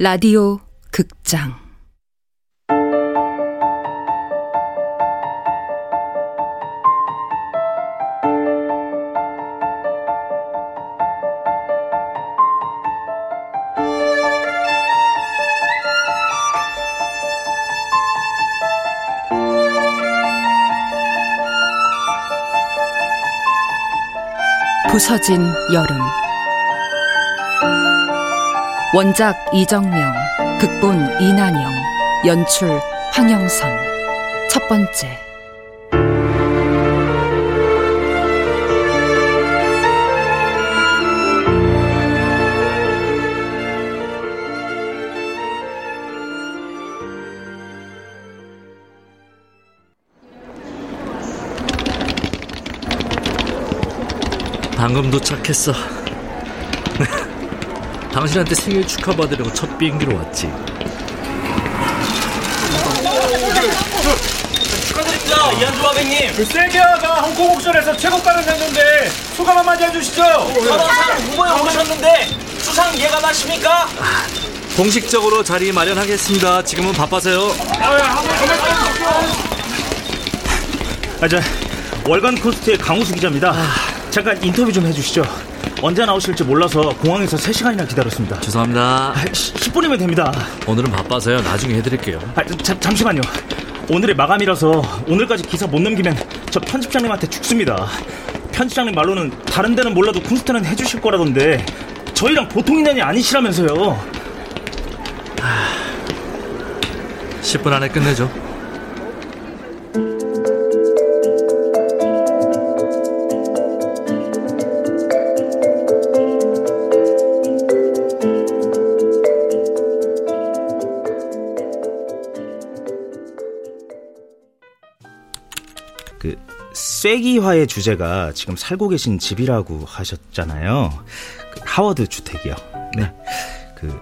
라디오 극장. 부서진 여름 원작 이정명, 극본 이난영, 연출 황영선. 첫 번째. 방금 도착했어. 당신한테 생일 축하받으려고 첫 비행기로 왔지. 축하드립니다, 이한주 화백님. 그 세계화가 홍콩 옥션에서 최고가를 냈는데 소감 한마디 해주시죠. 선호상 후보에 오르셨는데 수상 예감하십니까? 공식적으로 자리 마련하겠습니다. 지금은 바빠서요. 아, 저 월간 코스트의 강우수 기자입니다. 잠깐 인터뷰 좀 해주시죠. 언제 나오실지 몰라서 공항에서 3시간이나 기다렸습니다. 죄송합니다. 아, 10분이면 됩니다. 오늘은 바빠서요. 나중에 해드릴게요. 아, 자, 잠시만요. 오늘의 마감이라서 오늘까지 기사 못 넘기면 저 편집장님한테 죽습니다. 편집장님 말로는 다른 데는 몰라도 콘스트는 해주실 거라던데 저희랑 보통 인연이 아니시라면서요. 10분 안에 끝내죠. 쐐기화의 주제가 지금 살고 계신 집이라고 하셨잖아요. 그 하워드 주택이요. 네. 그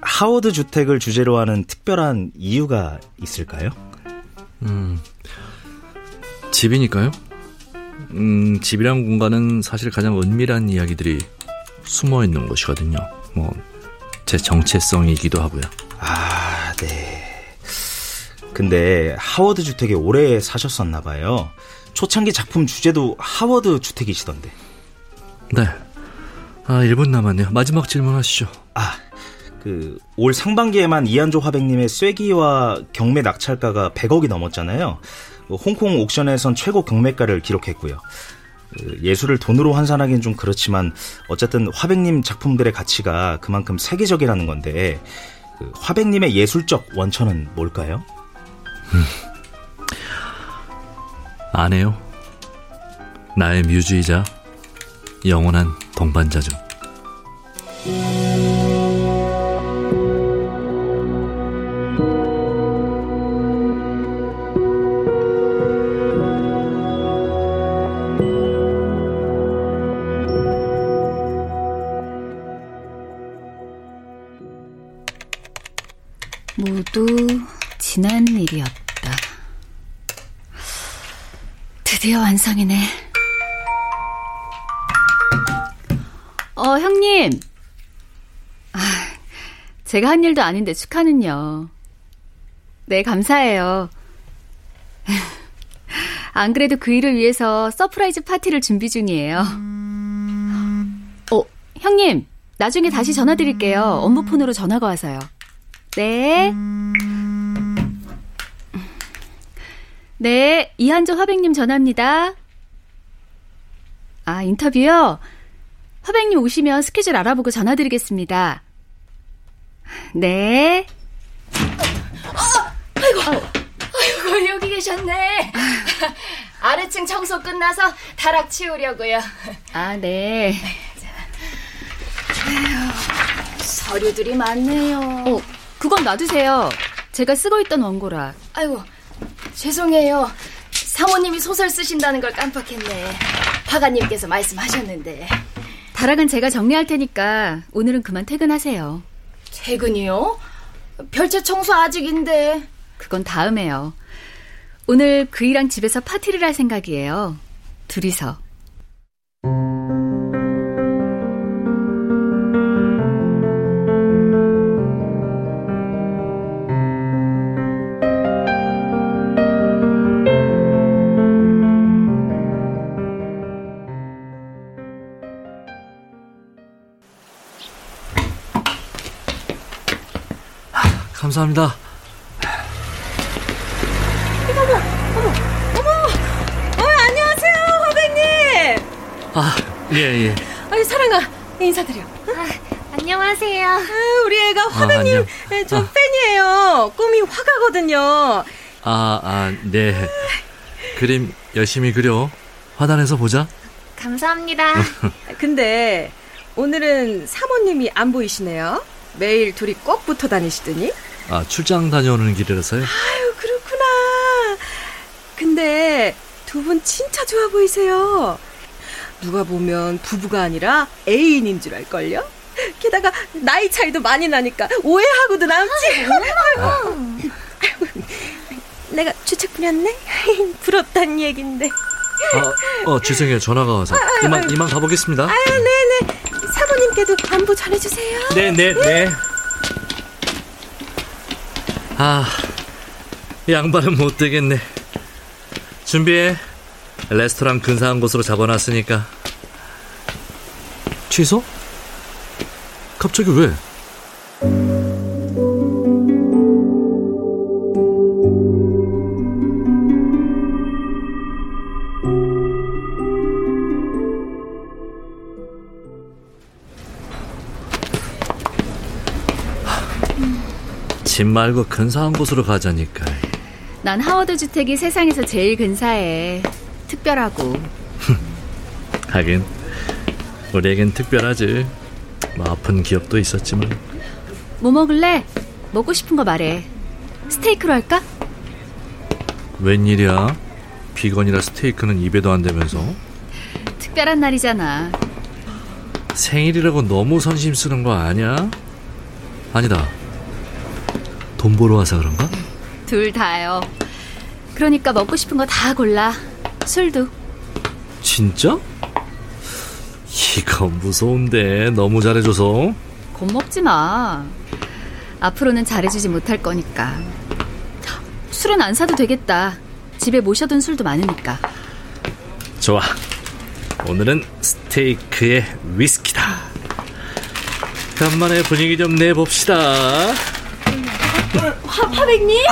하워드 주택을 주제로 하는 특별한 이유가 있을까요? 음, 집이니까요. 음, 집이란 공간은 사실 가장 은밀한 이야기들이 숨어 있는 곳이거든요. 뭐, 제 정체성이기도 하고요. 아, 네. 근데 하워드 주택에 오래 사셨었나 봐요. 초창기 작품 주제도 하워드 주택이시던데. 네. 아, 1분 남았네요. 마지막 질문 하시죠. 아, 그 올 상반기에만 이한조 화백님의 쐐기와 경매 낙찰가가 100억이 넘었잖아요. 뭐 홍콩 옥션에선 최고 경매가를 기록했고요. 그 예술을 돈으로 환산하기는 좀 그렇지만 어쨌든 화백님 작품들의 가치가 그만큼 세계적이라는 건데 그 화백님의 예술적 원천은 뭘까요? 아내요. 나의 뮤즈이자 영원한 동반자죠. 모두 지난 일이었다. 드디어 완성이네. 어, 형님. 아, 제가 한 일도 아닌데 축하는요. 네, 감사해요. 안 그래도 그 일을 위해서 surprise 파티를 준비 중이에요. 어, 형님, 나중에 다시 전화 드릴게요. 업무 폰으로 전화가 와서요. 네. 네, 이한조 화백님 전화입니다. 아, 인터뷰요? 화백님 오시면 스케줄 알아보고 전화드리겠습니다. 네. 아이고 여기 계셨네. 아래층 청소 끝나서 다락 치우려고요. 아, 네. 서류들이 많네요. 어, 그건 놔두세요. 제가 쓰고 있던 원고라. 아이고 죄송해요. 사모님이 소설 쓰신다는 걸 깜빡했네. 화가님께서 말씀하셨는데 다락은 제가 정리할 테니까 오늘은 그만 퇴근하세요. 퇴근이요? 별채 청소 아직인데. 그건 다음에요. 오늘 그이랑 집에서 파티를 할 생각이에요. 둘이서. 감사합니다. 어, 안녕하세요, 화백님. 아, 예, 예. 아이, 사랑아, 인사드려. 안녕하세요. 아, 우리 애가 아, 화백님 안녕. 예, 좀 아. 팬이에요. 꿈이 화가거든요. 아, 아, 네. 그림 열심히 그려. 화단에서 보자. 감사합니다. 근데 오늘은 사모님이 안 보이시네요. 매일 둘이 꼭 붙어 다니시더니. 아, 출장 다녀오는 길이라서요. 아유, 그렇구나. 근데 두 분 진짜 좋아 보이세요. 누가 보면 부부가 아니라 애인인 줄 알걸요? 게다가 나이 차이도 많이 나니까 오해하고도 남지. 아이고. 내가 주책 부렸네? 부럽단 얘긴데. 아, 어, 죄송해요. 전화가 와서. 이만, 이만 가보겠습니다. 아유, 네네. 사모님께도 안부 전해주세요. 네, 네, 네. 아, 이 양반은 못 되겠네. 준비해. 레스토랑 근사한 곳으로 잡아놨으니까. 취소? 갑자기 왜? 집 말고 근사한 곳으로 가자니까. 난 하워드 주택이 세상에서 제일 근사해. 특별하고. 하긴 우리에겐 특별하지. 뭐 아픈 기억도 있었지만 뭐 먹을래? 먹고 싶은 거 말해. 스테이크로 할까? 웬일이야? 비건이라 스테이크는 입에도 안 대면서 특별한 날이잖아. 생일이라고 너무 선심 쓰는 거 아니야? 아니다. 돈 벌어 와서 그런가? 둘 다요. 그러니까 먹고 싶은 거 다 골라. 술도. 진짜? 이거 무서운데 너무 잘해줘서 겁먹지 마. 앞으로는 잘해주지 못할 거니까. 술은 안 사도 되겠다. 집에 모셔둔 술도 많으니까. 좋아. 오늘은 스테이크에 위스키다. 간만에 분위기 좀 내봅시다. 화, 화백님?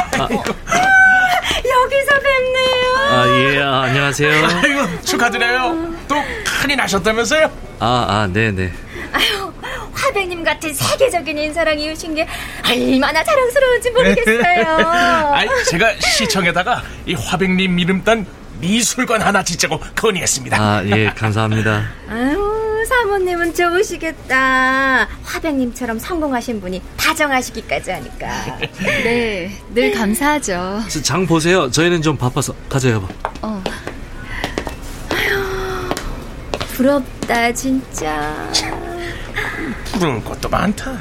여기서 뵙네요. 아, 예, 아, 안녕하세요. 아이고 축하드려요. 또 큰이 나셨다면서요? 아, 아, 네네. 화백님 같은 세계적인 인사랑 이으신 게 얼마나 자랑스러운지 모르겠어요. 아이 제가 시청에다가 이 화백님 이름 딴 미술관 하나 짓자고 건의했습니다. 아, 예, 감사합니다. 아유, 사모님은 좋으시겠다. 화백님처럼 성공하신 분이 다정하시기까지 하니까. 네, 늘 감사하죠. 저, 장 보세요. 저희는 좀 바빠서. 가자, 여보. 어, 부럽다, 진짜. 부러울 것도 많다.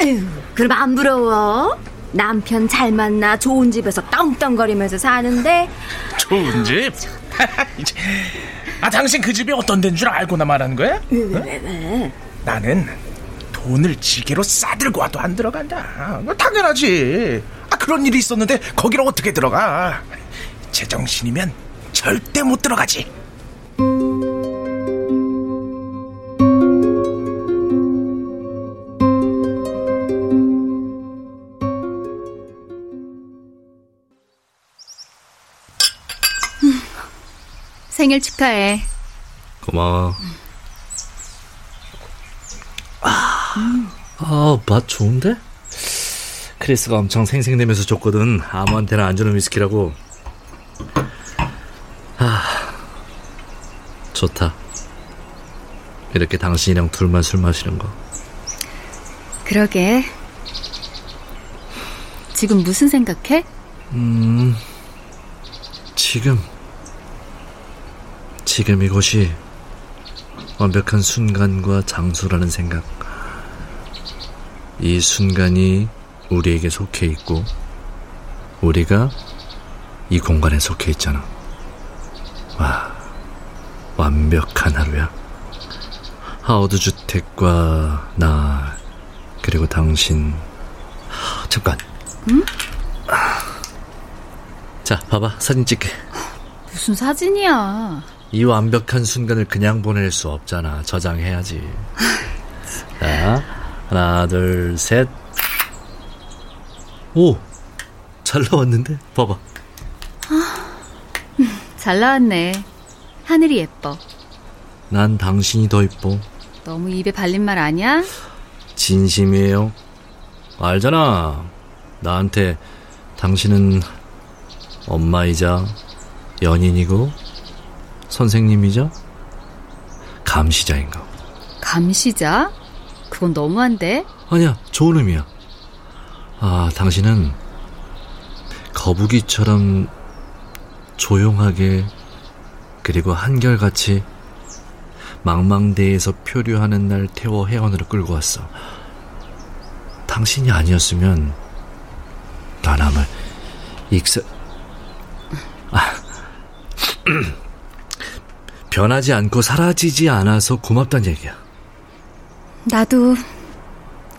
에휴, 그럼 안 부러워? 남편 잘 만나 좋은 집에서 떵떵거리면서 사는데 좋은 집. 아 당신 그 집이 어떤 데인 줄 알고나 말하는 거야? 응? 나는 돈을 지게로 싸들고 와도 안 들어간다. 뭐 당연하지. 아 그런 일이 있었는데 거기로 어떻게 들어가? 제정신이면 절대 못 들어가지. 생일 축하해. 고마워. 아, 맛 좋은데? 크리스가 엄청 생생내면서 줬거든. 아무한테나 안 주는 위스키라고. 아, 좋다. 이렇게 당신이랑 둘만 술 마시는 거. 그러게. 지금 무슨 생각해? 음, 지금. 지금 이곳이 완벽한 순간과 장소라는 생각. 이 순간이 우리에게 속해 있고, 우리가 이 공간에 속해 있잖아. 와, 완벽한 하루야. 하워드 주택과 나, 그리고 당신. 잠깐. 응? 자, 봐봐. 사진 찍게. 무슨 사진이야. 이 완벽한 순간을 그냥 보낼 수 없잖아. 저장해야지. 자, 하나, 둘, 셋. 오, 잘 나왔는데? 봐봐. 잘 나왔네. 하늘이 예뻐. 난 당신이 더 이뻐. 너무 입에 발린 말 아니야? 진심이에요. 알잖아. 나한테 당신은 엄마이자 연인이고 선생님이자 감시자인가. 감시자? 그건 너무한데? 아니야, 좋은 의미야. 아, 당신은 거북이처럼 조용하게 그리고 한결같이 망망대해에서 표류하는 날 태워 해원으로 끌고 왔어. 당신이 아니었으면 난 아마 익사 아, 변하지 않고 사라지지 않아서 고맙단 얘기야. 나도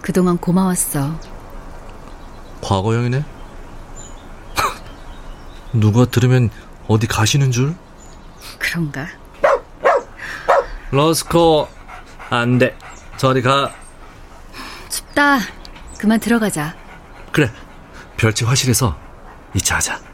그동안 고마웠어. 과거형이네? 누가 들으면 어디 가시는 줄? 그런가? 러스코 안 돼. 저리 가. 춥다. 그만 들어가자. 그래. 별채 화실에서 2차 하자.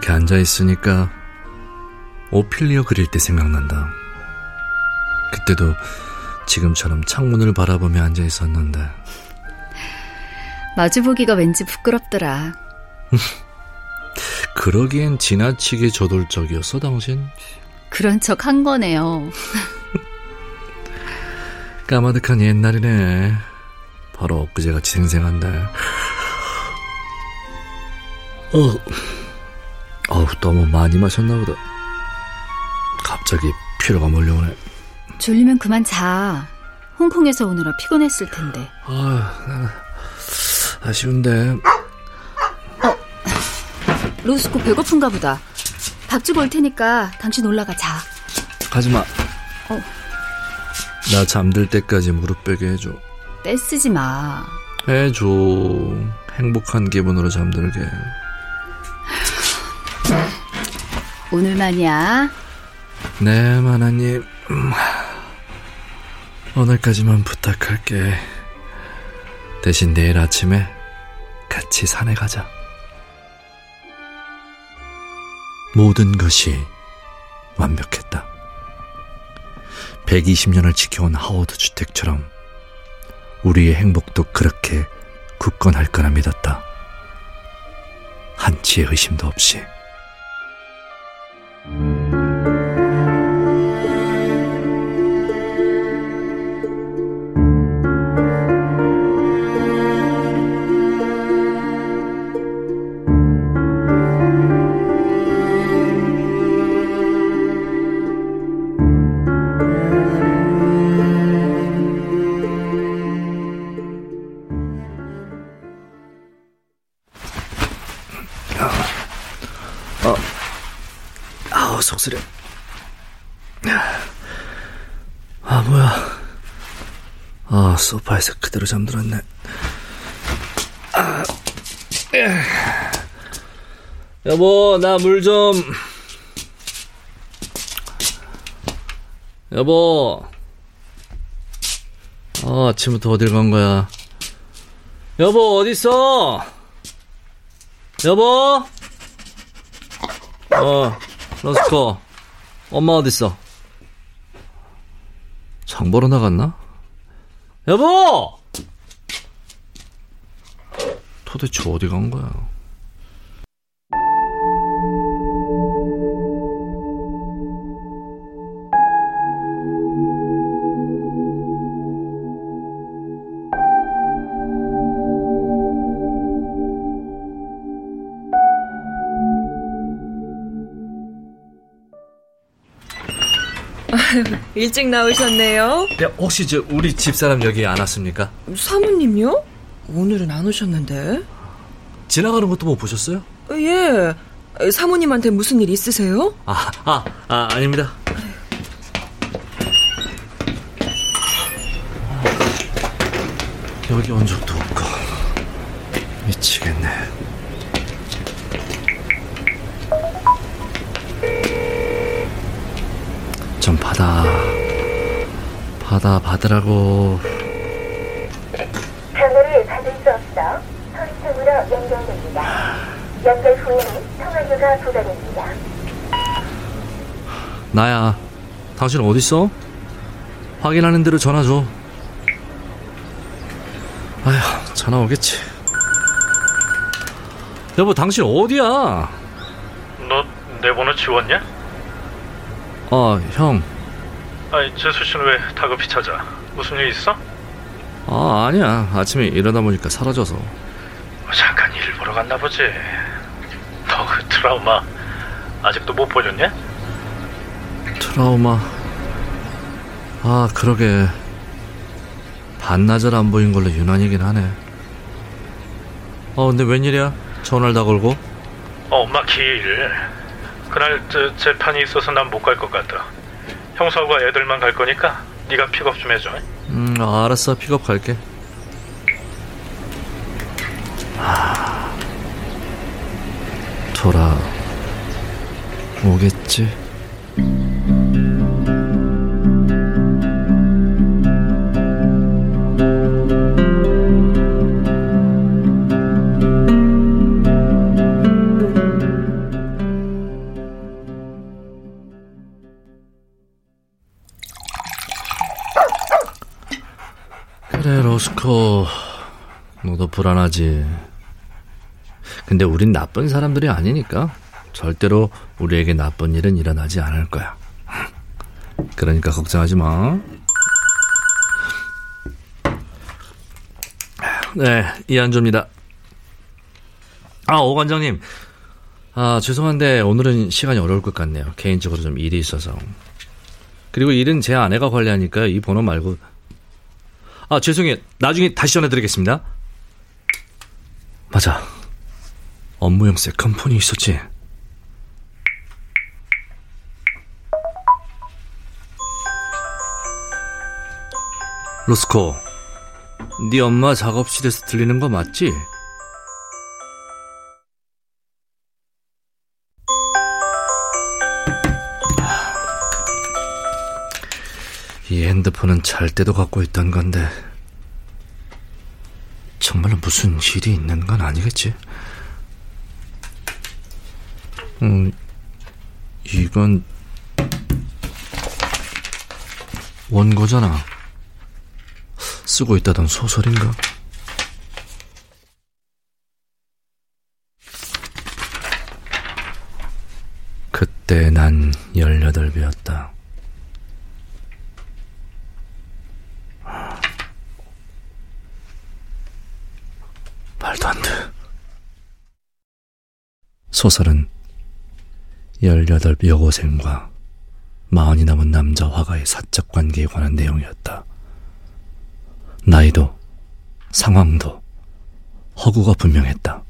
이렇게 앉아 있으니까 오필리어 그릴 때 생각난다. 그때도 지금처럼 창문을 바라보며 앉아 있었는데. 마주보기가 왠지 부끄럽더라. 그러기엔 지나치게 저돌적이었어, 당신? 그런 척 한 거네요. 까마득한 옛날이네. 바로 엊그제같이 생생한데. 어, 어우, 너무 많이 마셨나 보다. 갑자기 피로가 몰려오네. 졸리면 그만 자. 홍콩에서 오느라 피곤했을 텐데. 아, 아쉬운데. 로스코 배고픈가 보다. 밥 주고 올 테니까 당신 올라가 자. 가지 마. 어. 나 잠들 때까지 무릎 베게 해줘. 떼쓰지 마. 해줘. 행복한 기분으로 잠들게. 오늘만이야. 네, 하나님. 음, 오늘까지만 부탁할게. 대신 내일 아침에 같이 산에 가자. 모든 것이 완벽했다. 120년을 지켜온 하워드 주택처럼 우리의 행복도 그렇게 굳건할 거라 믿었다. 한치의 의심도 없이. 소파에서 그대로 잠들었네. 아, 에. 여보 나 물 좀. 여보. 아 아침부터 어딜 간 거야? 여보 어딨어? 여보? 어 러스코, 엄마 어딨어? 장 보러 나갔나? 여보! 도대체 어디 간 거야? 일찍 나오셨네요. 야, 혹시 저 우리 집사람 여기 안 왔습니까? 사모님요? 오늘은 안 오셨는데. 지나가는 것도 못 보셨어요? 어, 예. 사모님한테 무슨 일 있으세요? 아, 아, 아 아닙니다. 여기 온 적도 받아. 받아 받으라고. 전화를 받을 수 없어 소리통으로 연결됩니다. 연결 후에는 통화료가 부과됩니다. 나야. 당신 어딨어? 확인하는 대로 전화 줘. 아휴, 전화 오겠지. 여보, 당신 어디야? 너 내 번호 지웠냐? 아, 형. 아니 재수 씨는 왜 다급히 찾아? 무슨 일 있어? 아, 아니야. 아침에 일어나 보니까 사라져서. 뭐 잠깐 일 보러 갔나 보지. 너 그 트라우마 아직도 못 보셨냐? 트라우마. 아, 그러게. 반나절 안 보인 걸로 유난이긴 하네. 어, 근데 웬일이야? 전화를 다 걸고? 어, 엄마 기일. 그날 저, 재판이 있어서 난 못 갈 것 같다. 형사과 애들만 갈 거니까 네가 픽업 좀 해줘. 음, 아, 알았어. 픽업 갈게. 아, 돌아 오겠지? 로스코. 너도 불안하지. 근데 우린 나쁜 사람들이 아니니까 절대로 우리에게 나쁜 일은 일어나지 않을 거야. 그러니까 걱정하지 마. 네, 이한조입니다. 아, 오 관장님. 아, 죄송한데 오늘은 시간이 어려울 것 같네요. 개인적으로 좀 일이 있어서. 그리고 일은 제 아내가 관리하니까 이 번호 말고 아, 죄송해요. 나중에 다시 전화드리겠습니다. 맞아. 업무용 second 폰이 있었지. 로스코, 네 엄마 작업실에서 들리는 거 맞지? 이 핸드폰은 잘 때도 갖고 있던 건데 정말로 무슨 일이 있는 건 아니겠지? 음, 이건 원고잖아. 쓰고 있다던 소설인가? 그때 난 18배였다. 말도 안 돼. 소설은 18 여고생과 마흔이 넘은 남자 화가의 사적 관계에 관한 내용이었다. 나이도, 상황도, 허구가 분명했다.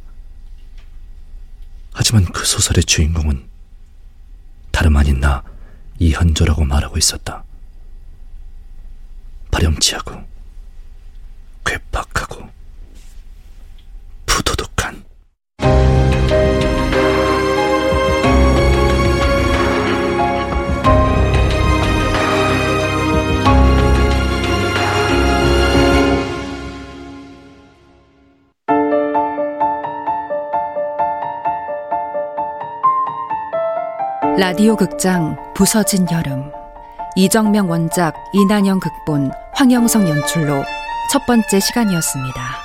하지만 그 소설의 주인공은 다름 아닌 나 이현조라고 말하고 있었다. 파렴치하고, 괴팍 라디오 극장 부서진 여름 이정명 원작 이난영 극본 황영성 연출로 첫 번째 시간이었습니다.